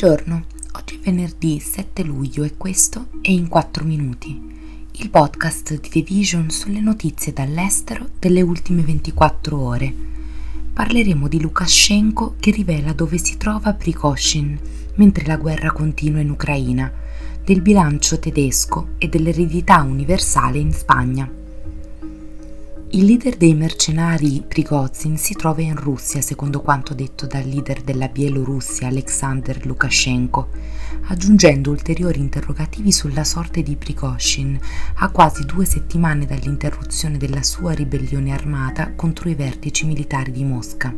Buongiorno, oggi è venerdì 7 luglio e questo è In 4 Minuti, il podcast di The Vision sulle notizie dall'estero delle ultime 24 ore. Parleremo di Lukashenko che rivela dove si trova Prikoshin mentre la guerra continua in Ucraina, del bilancio tedesco e dell'eredità universale in Spagna. Il leader dei mercenari Prigozhin si trova in Russia, secondo quanto detto dal leader della Bielorussia Alexander Lukashenko, aggiungendo ulteriori interrogativi sulla sorte di Prigozhin a quasi due settimane dall'interruzione della sua ribellione armata contro i vertici militari di Mosca.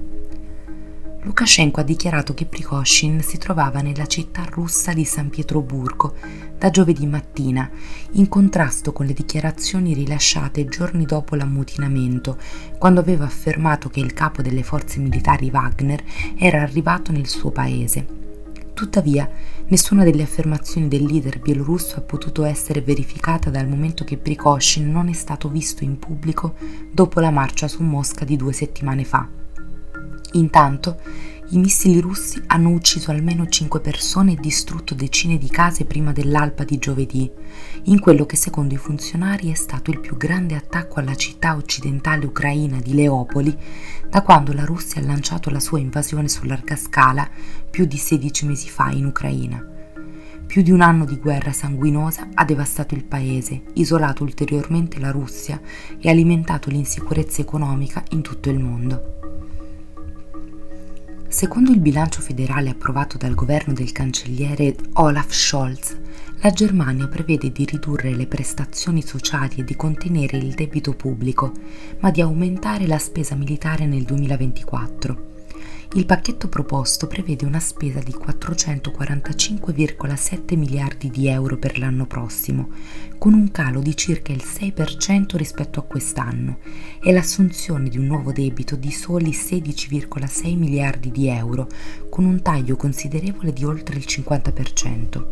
Lukashenko ha dichiarato che Prigozhin si trovava nella città russa di San Pietroburgo da giovedì mattina, in contrasto con le dichiarazioni rilasciate giorni dopo l'ammutinamento, quando aveva affermato che il capo delle forze militari Wagner era arrivato nel suo paese. Tuttavia, nessuna delle affermazioni del leader bielorusso ha potuto essere verificata dal momento che Prigozhin non è stato visto in pubblico dopo la marcia su Mosca di due settimane fa. Intanto, i missili russi hanno ucciso almeno 5 persone e distrutto decine di case prima dell'alba di giovedì, in quello che secondo i funzionari è stato il più grande attacco alla città occidentale ucraina di Leopoli da quando la Russia ha lanciato la sua invasione su larga scala più di 16 mesi fa in Ucraina. Più di un anno di guerra sanguinosa ha devastato il paese, isolato ulteriormente la Russia e alimentato l'insicurezza economica in tutto il mondo. Secondo il bilancio federale approvato dal governo del cancelliere Olaf Scholz, la Germania prevede di ridurre le prestazioni sociali e di contenere il debito pubblico, ma di aumentare la spesa militare nel 2024. Il pacchetto proposto prevede una spesa di 445,7 miliardi di euro per l'anno prossimo, con un calo di circa il 6% rispetto a quest'anno e l'assunzione di un nuovo debito di soli 16,6 miliardi di euro, con un taglio considerevole di oltre il 50%.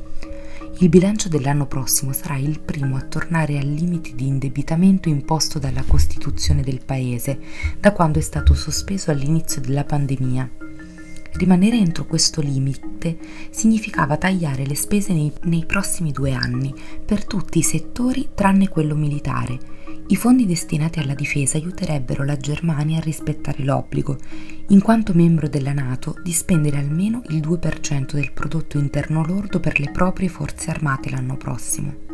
Il bilancio dell'anno prossimo sarà il primo a tornare al limite di indebitamento imposto dalla Costituzione del Paese, da quando è stato sospeso all'inizio della pandemia. Rimanere entro questo limite significava tagliare le spese nei, nei prossimi due anni per tutti i settori tranne quello militare i fondi destinati alla difesa aiuterebbero la Germania a rispettare l'obbligo, in quanto membro della Nato, di spendere almeno il 2% del prodotto interno lordo per le proprie forze armate l'anno prossimo.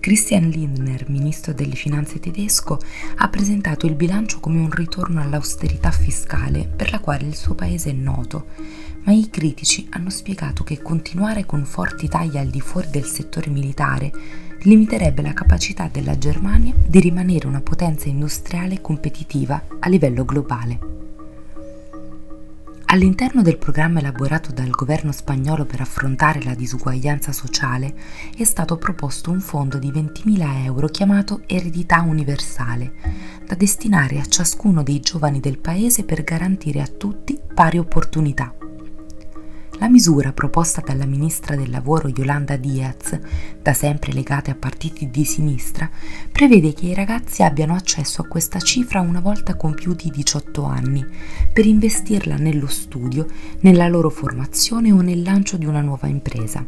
Christian Lindner, ministro delle finanze tedesco, ha presentato il bilancio come un ritorno all'austerità fiscale per la quale il suo paese è noto, ma i critici hanno spiegato che continuare con forti tagli al di fuori del settore militare limiterebbe la capacità della Germania di rimanere una potenza industriale competitiva a livello globale. All'interno del programma elaborato dal governo spagnolo per affrontare la disuguaglianza sociale è stato proposto un fondo di 20.000 euro chiamato Eredità Universale, da destinare a ciascuno dei giovani del paese per garantire a tutti pari opportunità. La misura proposta dalla ministra del lavoro Yolanda Diaz, da sempre legata a partiti di sinistra, prevede che i ragazzi abbiano accesso a questa cifra una volta compiuti i 18 anni, per investirla nello studio, nella loro formazione o nel lancio di una nuova impresa.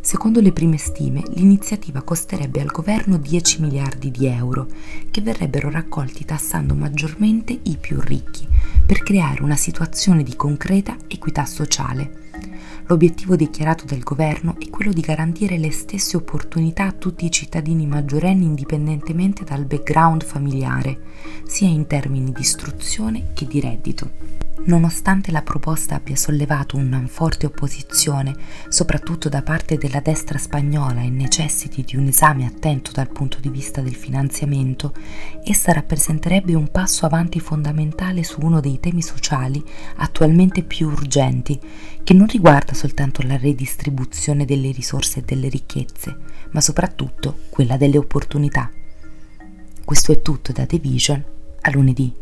Secondo le prime stime, l'iniziativa costerebbe al governo 10 miliardi di euro, che verrebbero raccolti tassando maggiormente i più ricchi, per creare una situazione di concreta equità sociale. L'obiettivo dichiarato del governo è quello di garantire le stesse opportunità a tutti i cittadini maggiorenni indipendentemente dal background familiare, sia in termini di istruzione che di reddito. Nonostante la proposta abbia sollevato una forte opposizione, soprattutto da parte della destra spagnola e necessiti di un esame attento dal punto di vista del finanziamento, essa rappresenterebbe un passo avanti fondamentale su uno dei temi sociali attualmente più urgenti, che non riguarda soltanto la redistribuzione delle risorse e delle ricchezze, ma soprattutto quella delle opportunità. Questo è tutto da The Vision a lunedì.